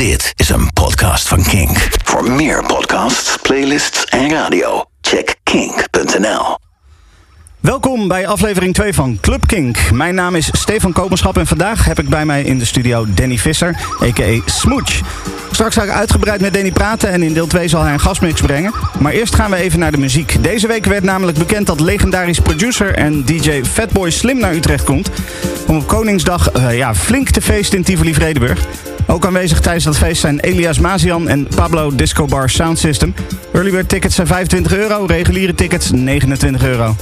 Dit is een podcast van Kink. Voor meer podcasts, playlists en radio, check kink.nl. Welkom bij aflevering 2 van Club Kink. Mijn naam is Stefan Kopenschap en vandaag heb ik bij mij in de studio Danny Visser, a.k.a. Smooch. Straks ga ik uitgebreid met Danny praten en in deel 2 zal hij een gastmix brengen. Maar eerst gaan we even naar de muziek. Deze week werd namelijk bekend dat legendarisch producer en DJ Fatboy Slim naar Utrecht komt. Om op Koningsdag uh, ja, flink te feesten in Tivoli Vredenburg. Ook aanwezig tijdens dat feest zijn Elias Mazian en Pablo Disco Bar Sound System. Early bird tickets zijn 25 euro, reguliere tickets 29 euro.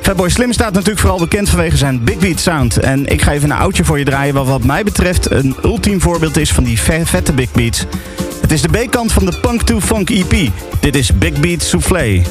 Fatboy Slim staat natuurlijk vooral bekend vanwege zijn big beat sound. En ik ga even een oudje voor je draaien wat wat mij betreft een ultiem voorbeeld is van die vette big beats. Het is de B-kant van de Punk to Funk EP. Dit is Big Beat Soufflé.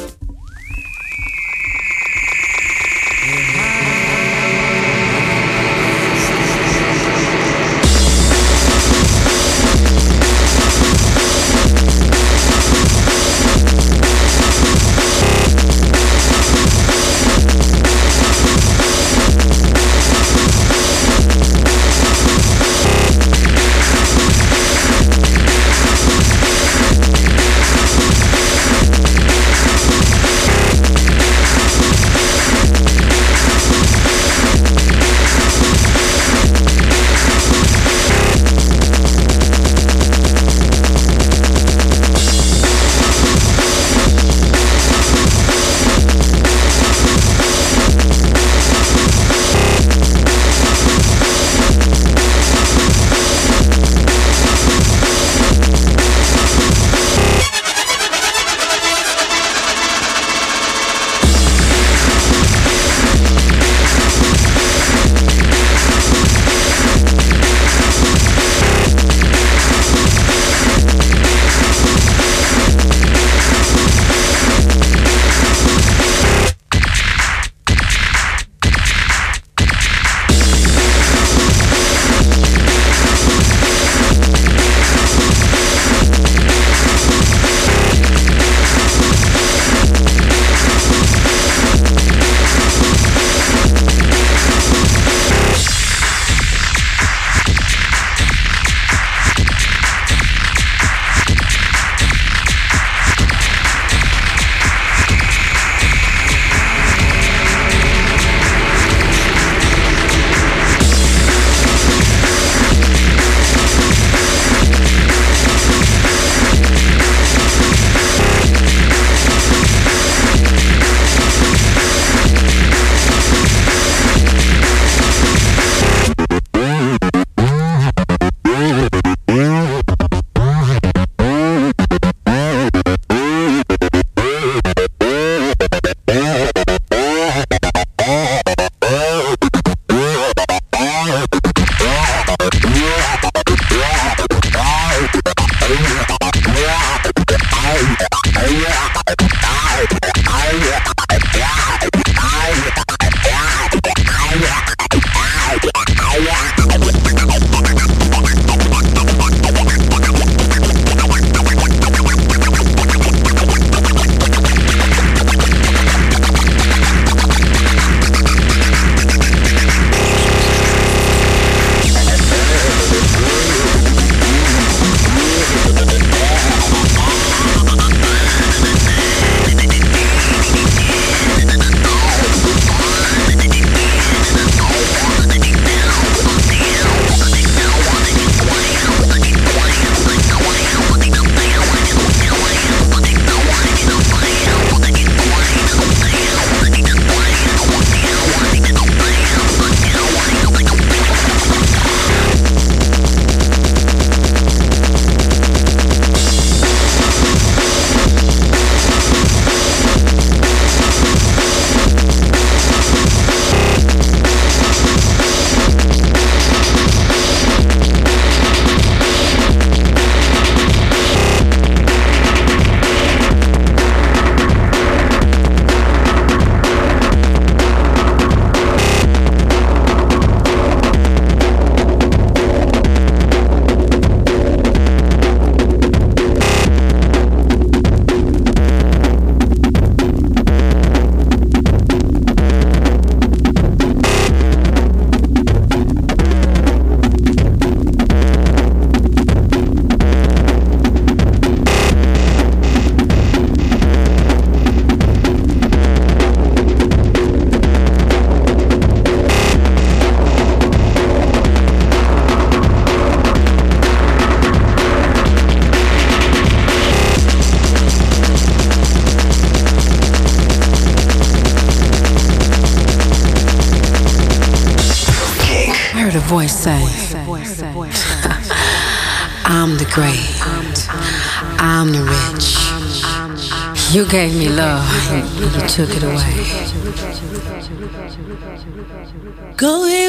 Took it away.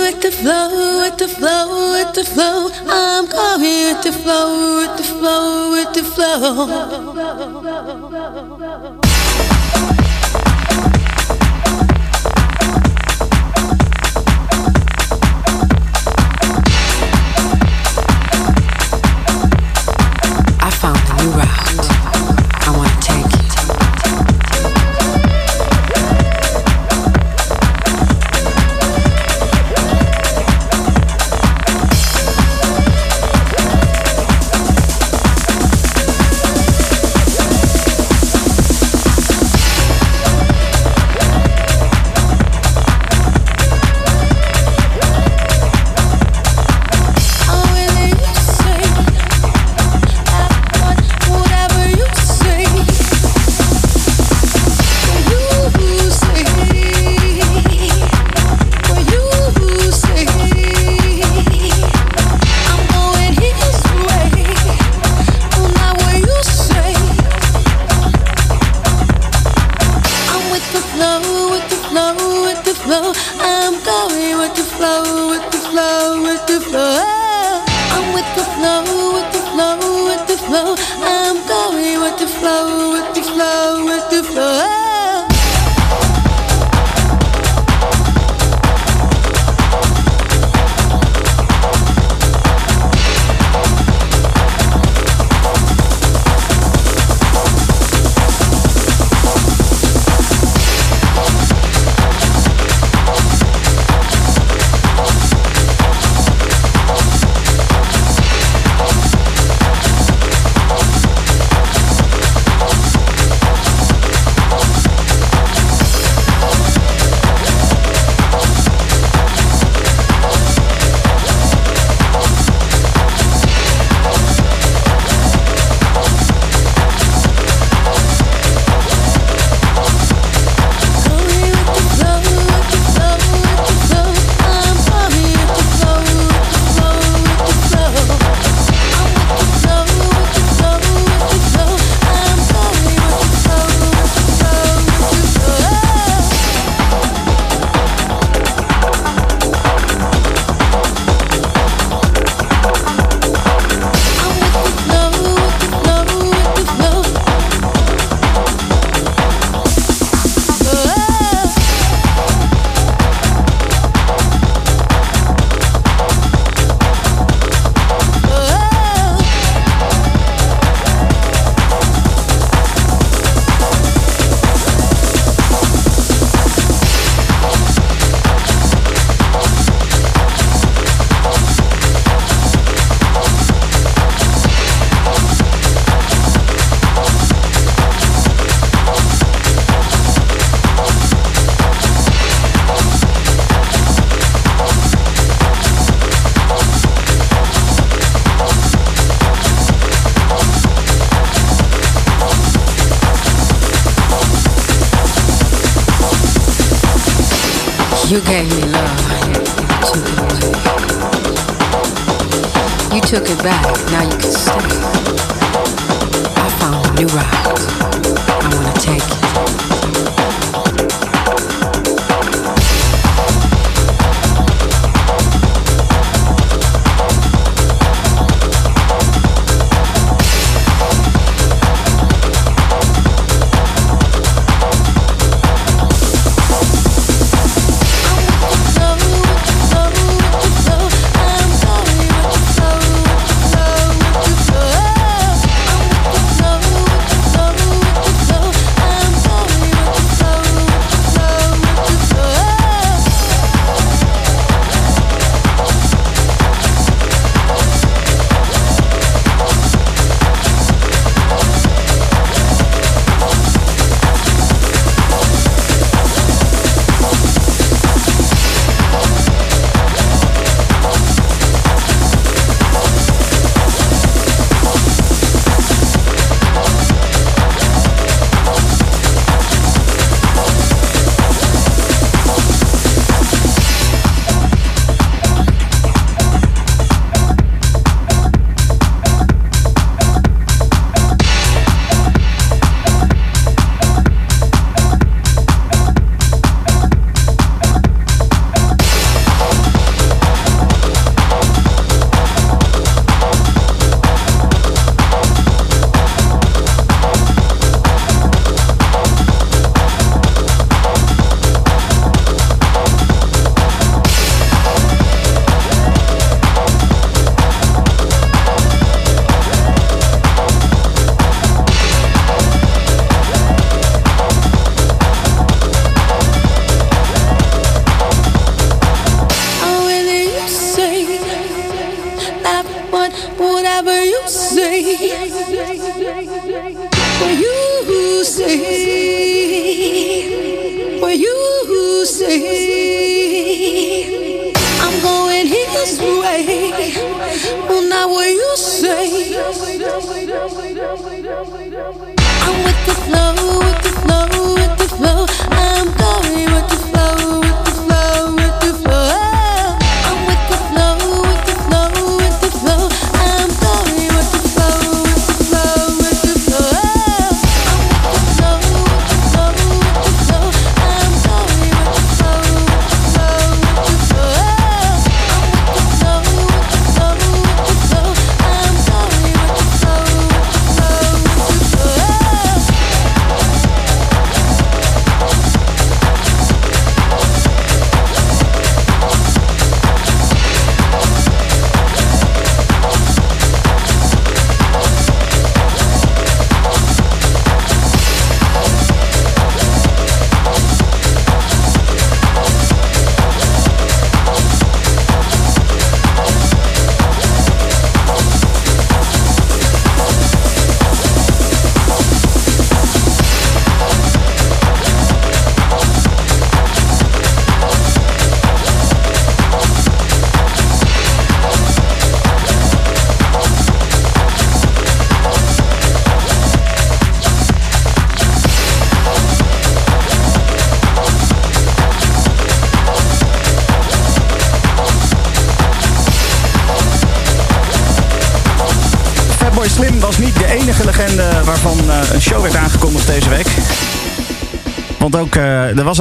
With the flow, with the flow, with the flow. I'm going with the flow, with the flow, with the flow.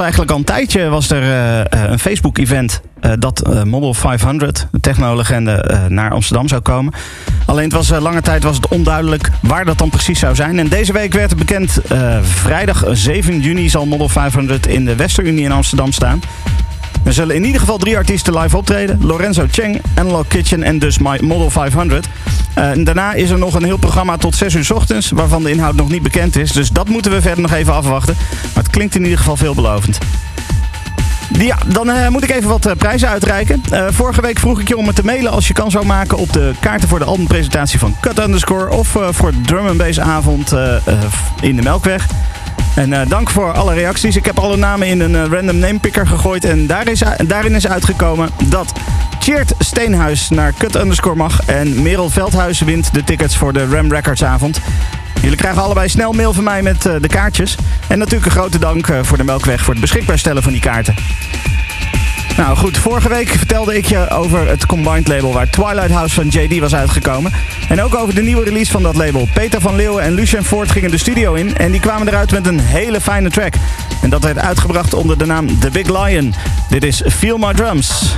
Eigenlijk al een tijdje was er eh, eh, een Facebook-event eh, dat Model 500, de technolegende, naar Amsterdam zou komen. Alleen het was, lange tijd was het onduidelijk waar dat dan precies zou zijn. En deze week werd het bekend, vrijdag 7 juni zal Model 500 in de Westerunie in Amsterdam staan. Er zullen in ieder geval drie artiesten live optreden. Lorenzo Cheng, Analog Kitchen en dus My Model 500. Eh, en daarna is er nog een heel programma tot 6 uur 's ochtends... waarvan de inhoud nog niet bekend is. Dus dat moeten we verder nog even afwachten. Maar het klinkt in ieder geval veelbelovend. Ja, dan eh, moet ik even wat eh, prijzen uitreiken. Vorige week vroeg ik je om me te mailen als je kans zou maken op de kaarten voor de albumpresentatie van Cut Underscore. Of voor drum bass avond in de Melkweg. En dank voor alle reacties. Ik heb alle namen in een random name picker gegooid. En is, daarin is uitgekomen dat Cheert Steenhuis naar Cut Underscore mag. En Merel Veldhuis wint de tickets voor de Ram Records avond. Jullie krijgen allebei snel mail van mij met eh, de kaartjes. En natuurlijk een grote dank eh, voor de Melkweg voor het beschikbaar stellen van die kaarten. Nou goed, vorige week vertelde ik je over het Combined label waar Twilight House van JD was uitgekomen. En ook over de nieuwe release van dat label. Peter van Leeuwen en Lucien Ford gingen de studio in en die kwamen eruit met een hele fijne track. En dat werd uitgebracht onder de naam The Big Lion. Dit is Feel My Drums.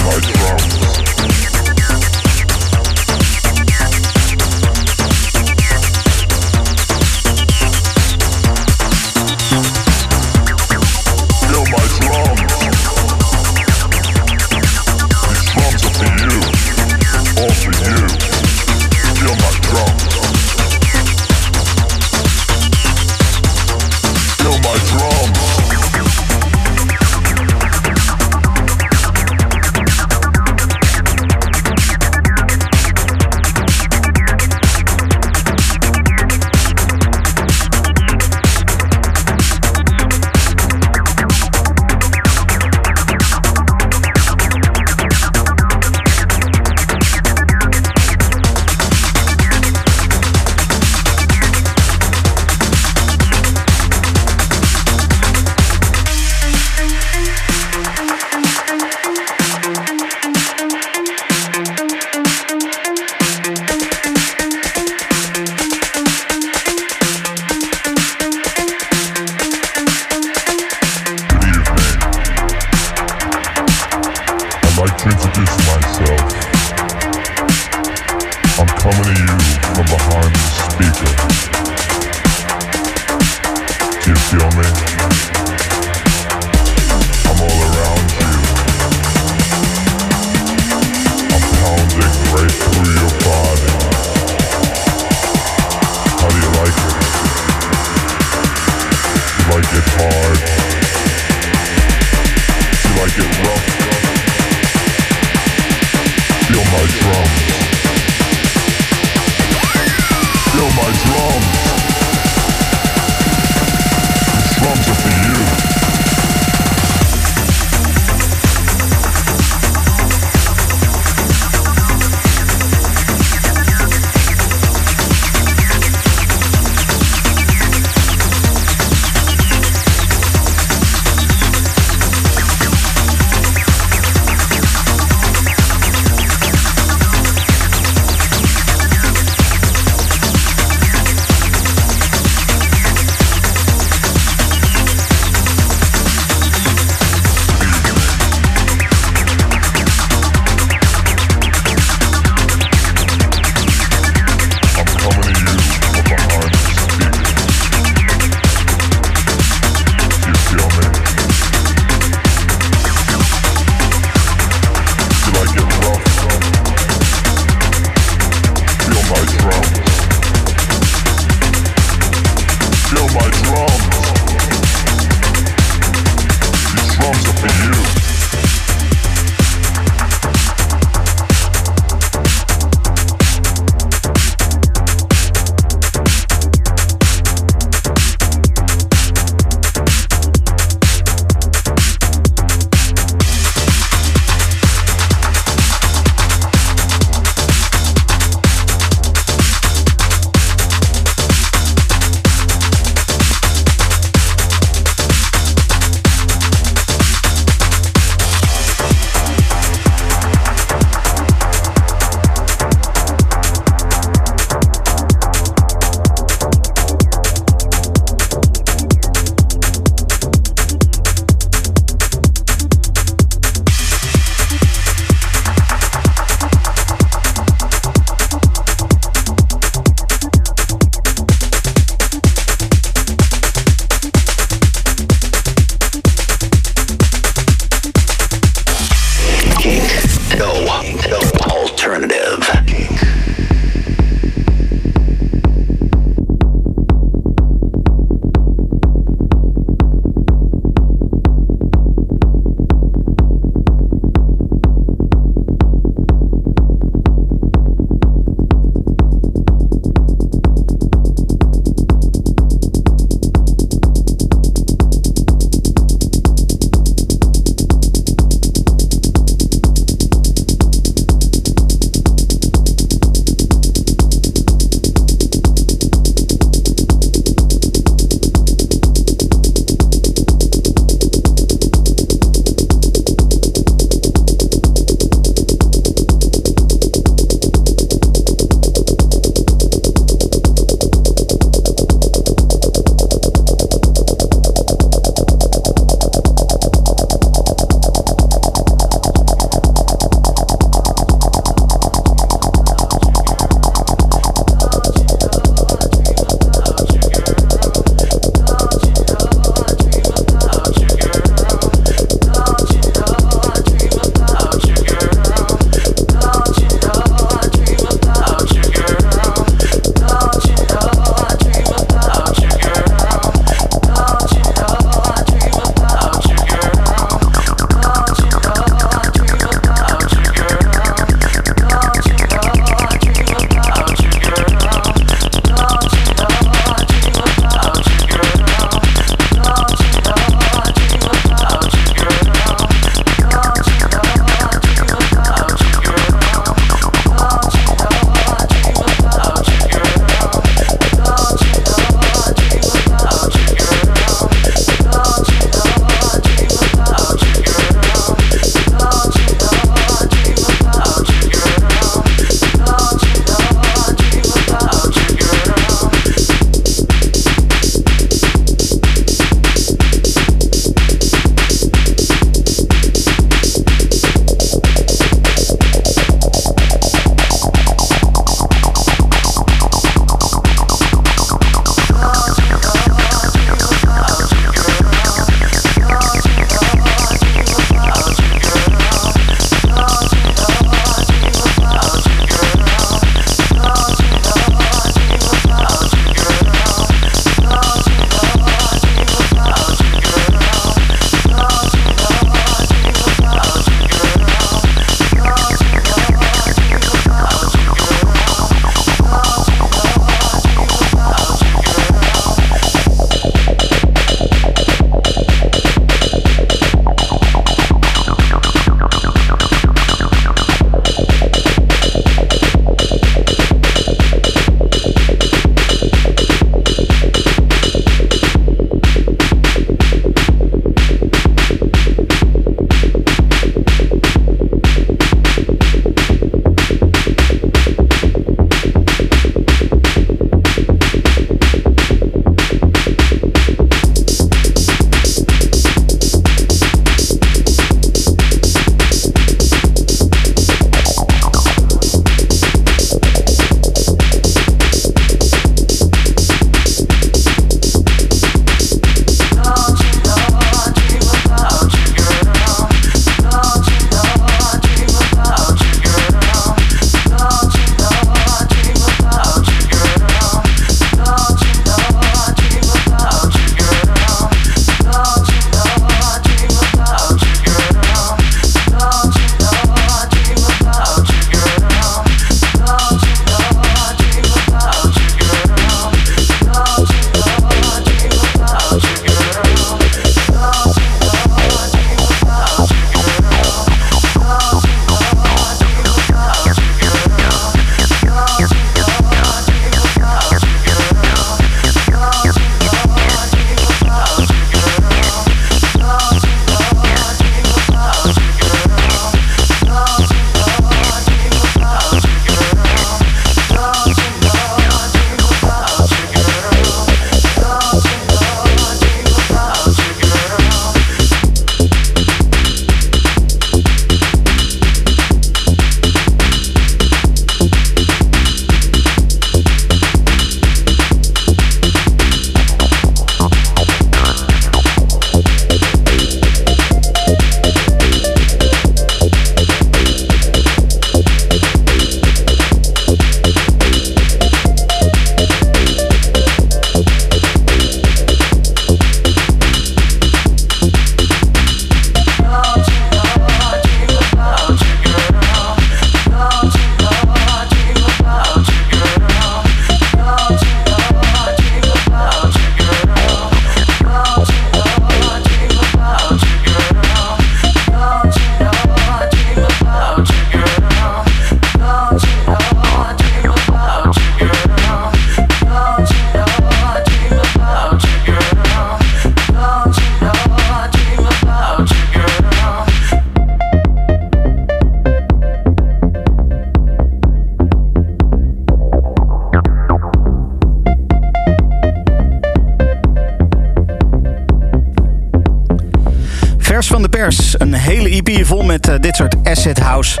House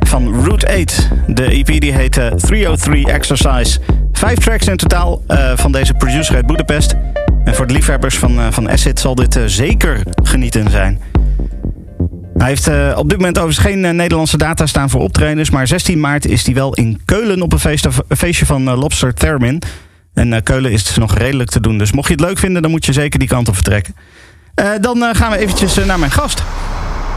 van Root 8. De EP die heet eh, 303 Exercise. Vijf tracks in totaal eh, van deze producer uit Budapest. En voor de liefhebbers van, eh, van acid zal dit eh, zeker genieten zijn. Hij heeft eh, op dit moment overigens geen eh, Nederlandse data staan voor optredens. Maar 16 maart is hij wel in Keulen op een, feest, een feestje van eh, Lobster Thermin. En eh, Keulen is dus nog redelijk te doen. Dus mocht je het leuk vinden, dan moet je zeker die kant op vertrekken. Eh, dan eh, gaan we eventjes eh, naar mijn gast.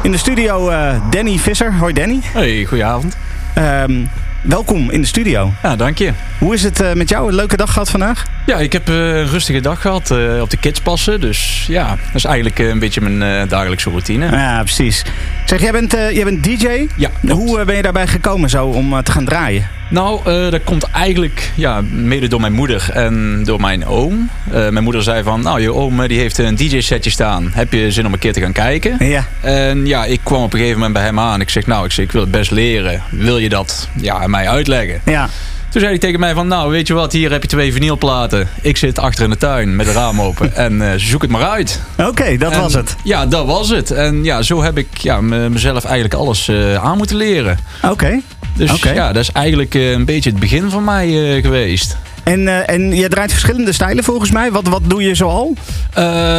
In de studio eh, Danny Visser. Hoi Danny. Hey, goedenavond. Ehm, welkom in de studio. Ja, dank je. Hoe is het eh, met jou? Een leuke dag gehad vandaag? Ja, ik heb eh, een rustige dag gehad eh, op de kids passen. Dus ja, dat is eigenlijk een beetje mijn dagelijkse routine. Ja, precies. Zeg, jij bent, jij bent DJ. Ja. Hoe ben je daarbij gekomen zo om te gaan draaien? Nou, eh, dat komt eigenlijk ja, mede door mijn moeder en door mijn oom. Eh, mijn moeder zei van, nou, je oom eh, die heeft een DJ-setje staan. Heb je zin om een keer te gaan kijken? Ja. En ja, ik kwam op een gegeven moment bij hem aan. Ik zeg, nou, ik, zeg, ik wil het best leren. Wil je dat ja, aan mij uitleggen? Ja. Toen zei hij tegen mij van, nou, weet je wat, hier heb je twee vinylplaten. Ik zit achter in de tuin met het raam open en eh, zoek het maar uit. Oké, dat En, was het. Ja, dat was het. En ja, zo heb ik ja, me- mezelf eigenlijk alles aan moeten leren. Oké. Dus ja, dat is eigenlijk eh, een beetje het begin van mij eh, geweest. En, eh, en je draait verschillende stijlen volgens mij. Wat, wat doe je zoal?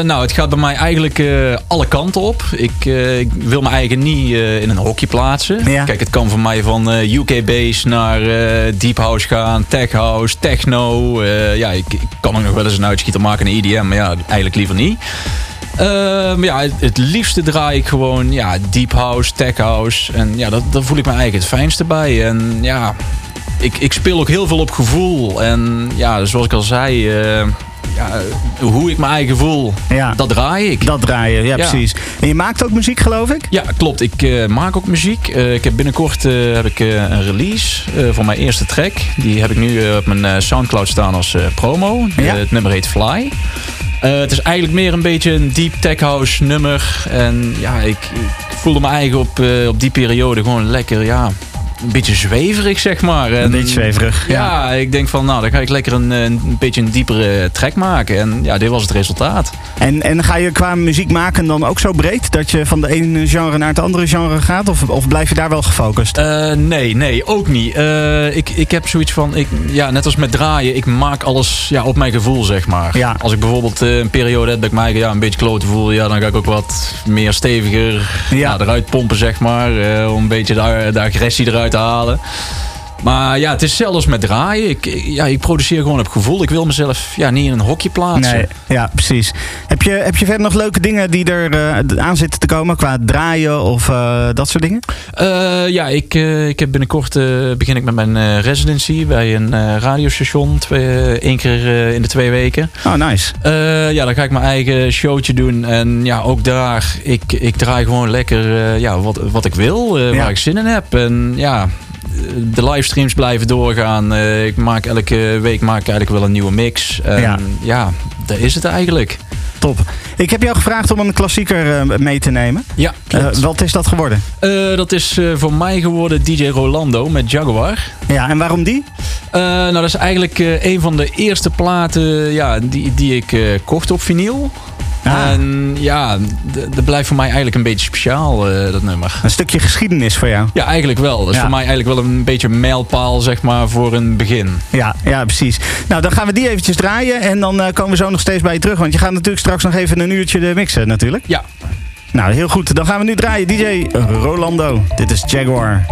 Nou, het gaat bij mij eigenlijk alle kanten op. Ik, ik wil me eigen niet in een hokje plaatsen. Ja. Kijk, het kan van mij van UK bass naar deep house gaan, tech house, techno. Ja, ik, ik kan ook nog wel eens een uitschieter maken in EDM, maar ja, eigenlijk liever niet. Eh, maar ja, het, het liefste draai ik gewoon ja, deep house, tech house. En ja, dat, daar voel ik me eigenlijk het fijnste bij. En ja, ik, ik speel ook heel veel op gevoel. En ja, zoals ik al zei, eh, ja, hoe ik mijn eigen voel, Ja. dat draai ik. Dat draaien, ja, Ja. precies. En je maakt ook muziek, geloof ik? Ja, klopt. Ik eh, maak ook muziek. Eh, ik heb binnenkort heb ik, een release van mijn eerste track. Die heb ik nu op mijn Soundcloud staan als promo. Het nummer heet Fly. Eh, het is eigenlijk meer een beetje een deep tech house nummer. En ja, ik, voelde me eigen op, eh, op die periode gewoon lekker, ja, een beetje zweverig, zeg maar. En, Een beetje zweverig. Ja, ik denk van, nou, dan ga ik lekker een, een beetje een diepere track maken. En ja, dit was het resultaat. En, en ga je qua muziek maken dan ook zo breed? Dat je van de ene genre naar het andere genre gaat? Of, of blijf je daar wel gefocust? Eh, nee, nee, ook niet. Eh, ik, ik heb zoiets van, ik, ja, net als met draaien, ik maak alles ja, op mijn gevoel, zeg maar. Ja. Als ik bijvoorbeeld eh, een periode heb dat ik mij ja, een beetje klote voel, ja, dan ga ik ook wat meer steviger Ja. eruit pompen, zeg maar. om een beetje de, de agressie eruit te halen. Maar ja, het is zelfs met draaien. Ik, ja, ik produceer gewoon op gevoel. Ik wil mezelf ja, niet in een hokje plaatsen. Nee, ja, precies. Heb je, heb je verder nog leuke dingen die er eh, aan zitten te komen qua draaien of eh, dat soort dingen? Eh, ja, ik, ik heb binnenkort begin ik met mijn residency bij een radiostation. Twee, één keer in de twee weken. Oh, nice. Ja, dan ga ik mijn eigen showtje doen. En ja, ook daar, ik, ik draai gewoon lekker ja, wat, wat ik wil, Ja. waar ik zin in heb. En ja, de livestreams blijven doorgaan. Eh, ik maak elke week maak ik eigenlijk wel een nieuwe mix. En Ja. ja, dat is het eigenlijk. Top. Ik heb jou gevraagd om een klassieker eh, mee te nemen. Ja, klopt. wat is dat geworden? Dat is voor mij geworden DJ Rolando met Jaguar. Ja, en waarom die? Nou, dat is eigenlijk een van de eerste platen ja, die, die ik kocht op vinyl. Ah. En ja, dat blijft voor mij eigenlijk een beetje speciaal, eh, dat nummer. Een stukje geschiedenis voor jou. Ja, eigenlijk wel. Dat is Ja. voor mij eigenlijk wel een beetje een mijlpaal, zeg maar, voor een begin. Ja, ja, precies. Nou, dan gaan we die eventjes draaien en dan eh, komen we zo nog steeds bij je terug. Want je gaat natuurlijk straks nog even een uurtje de mixen natuurlijk. Ja, Nou, heel goed. Dan gaan we nu draaien. DJ Rolando. Dit is Jaguar.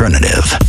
Alternative.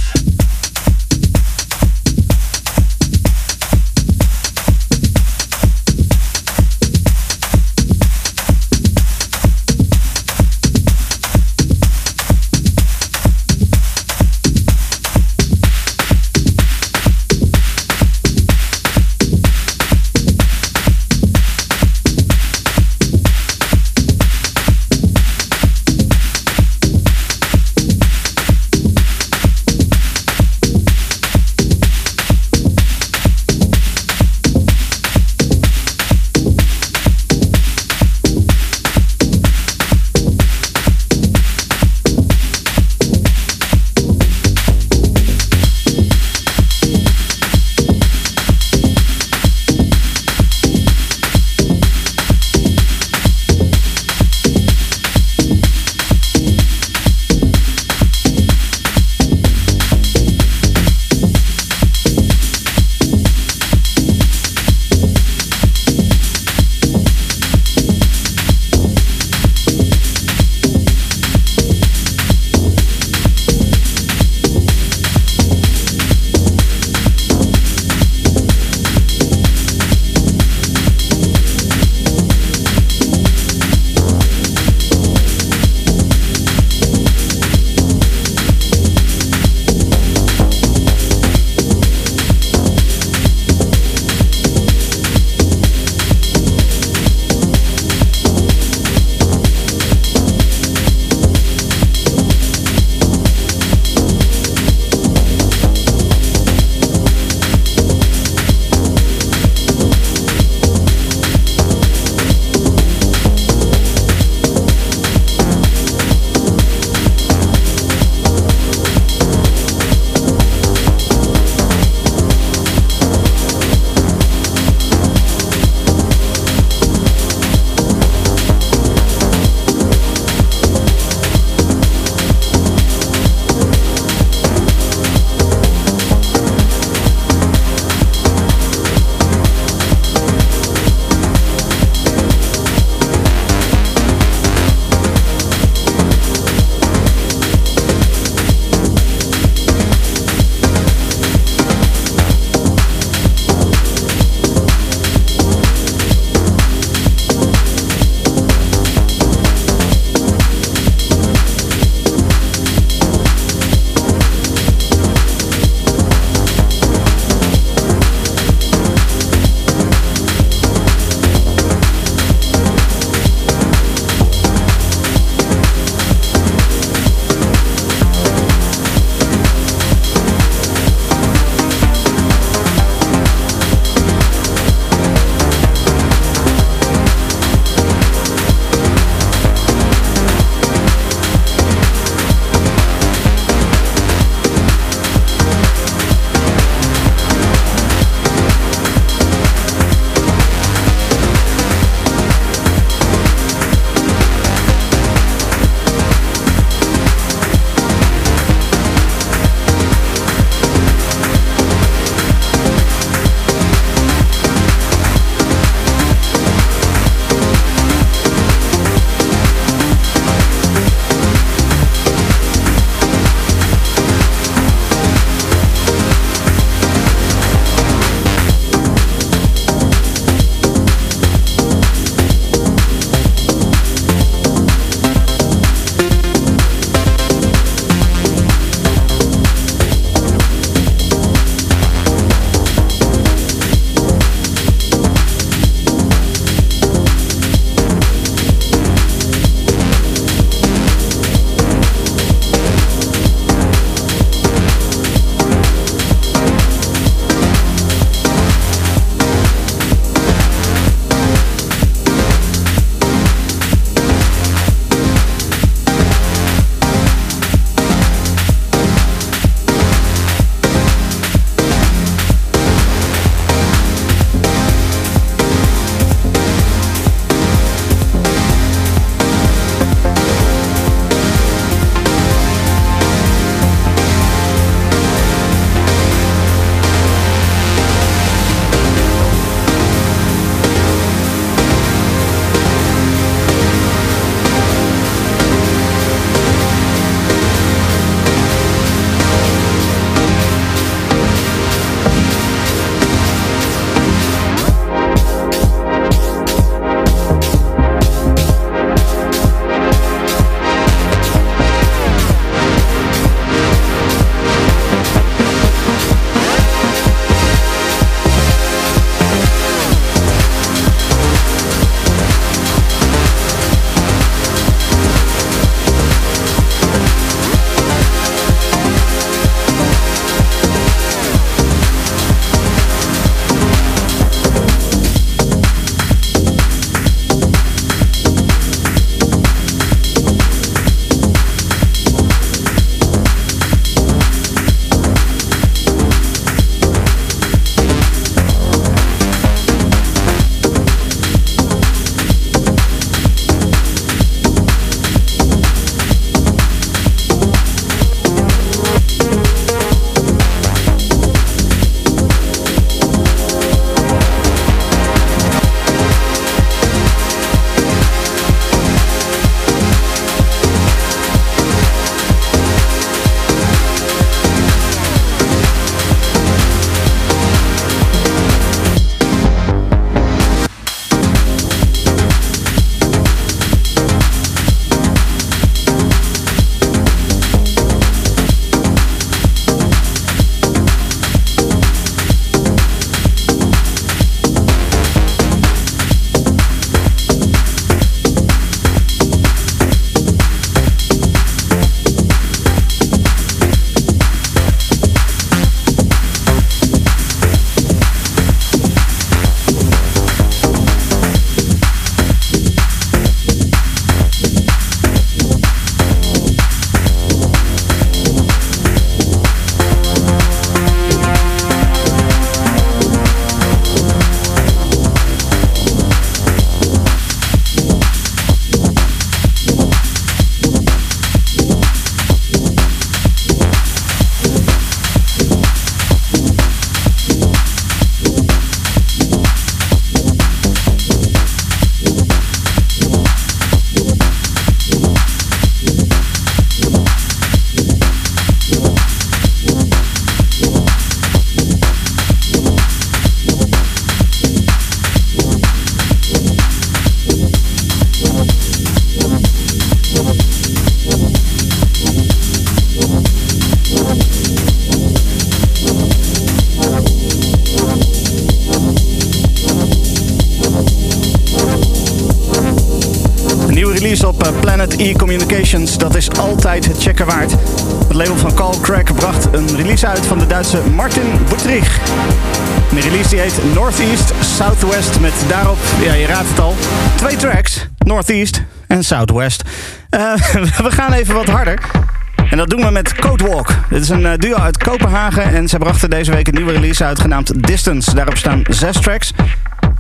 Waard. Het label van Carl Craig bracht een release uit van de Duitse Martin Buttrich. De release die heet Northeast Southwest met daarop, ja je raadt het al, twee tracks. Northeast en Southwest. Eh, we gaan even wat harder. En dat doen we met Codewalk. Dit is een eh, duo uit Kopenhagen en ze brachten deze week een nieuwe release uit genaamd Distance. Daarop staan zes tracks.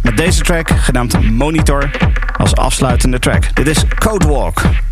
Met deze track, genaamd Monitor, als afsluitende track. Dit is Codewalk. Thank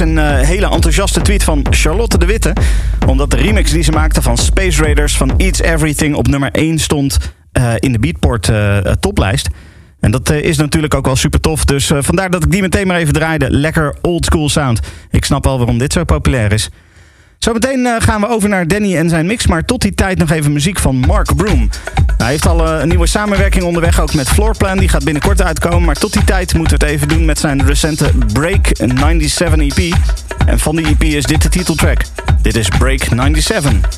ineens een eh, hele enthousiaste tweet van Charlotte de Witte. Omdat de remix die ze maakte van Space Raiders van Eats Everything op nummer 1 stond eh, in de Beatport eh, toplijst. En dat is natuurlijk ook wel super tof. Dus vandaar dat ik die meteen maar even draaide. Lekker old school sound. Ik snap al waarom dit zo populair is. Zometeen gaan we over naar Danny en zijn mix. Maar tot die tijd nog even muziek van Mark Broom. Hij heeft al eh, een nieuwe samenwerking onderweg, ook met Floorplan. Die gaat binnenkort uitkomen. Maar tot die tijd moeten we het even doen met zijn recente Break 97 EP. En van die EP is dit de titeltrack. Dit is Break 97.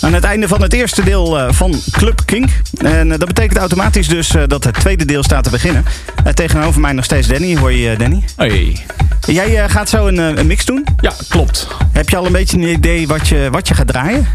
Aan het einde van het eerste deel eh, van Club Kink. En eh, dat betekent automatisch dus eh, dat het tweede deel staat te beginnen. Tegenover mij nog steeds Danny. Hoor je Danny? Hoi. Jij gaat zo een, mix doen? Ja, klopt. Heb je al een beetje een idee wat je, wat je gaat draaien?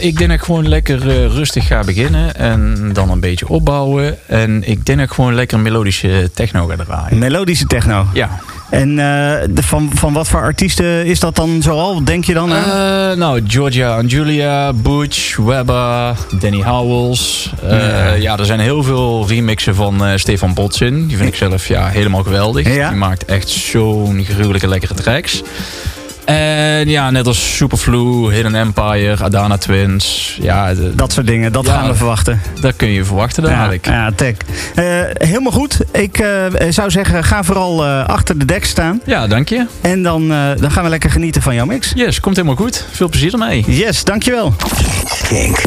Ik denk dat ik gewoon lekker rustig ga beginnen en dan een beetje opbouwen. En ik denk dat ik gewoon lekker melodische techno ga draaien. Melodische techno? Ja. En eh, de, van, van wat voor artiesten is dat dan zoal? Wat denk je dan? Eh, nou, Georgia en Julia, Butch, Webber, Danny Howells. Eh, ja. er zijn heel veel remixen van Stefan Botsin. Die vind ik zelf ja, helemaal geweldig. Ja. Die maakt echt zo'n gruwelijke lekkere tracks. En ja, net als Superflu, Hidden Empire, Adana Twins. Ja, de- dat soort dingen, dat Ja. gaan we verwachten. dat kun je verwachten dadelijk. Ja, ja tech. Eh, helemaal goed. Ik eh, zou zeggen, ga vooral eh, achter de dek staan. Ja, dank je. En dan, eh, dan gaan we lekker genieten van jouw mix. Yes, komt helemaal goed. Veel plezier ermee. Yes, dankjewel. Kink.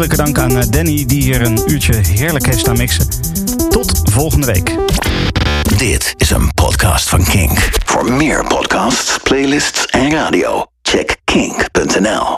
Hartelijke dank aan eh, Danny die hier een uurtje heerlijk heeft staan mixen. Tot volgende week.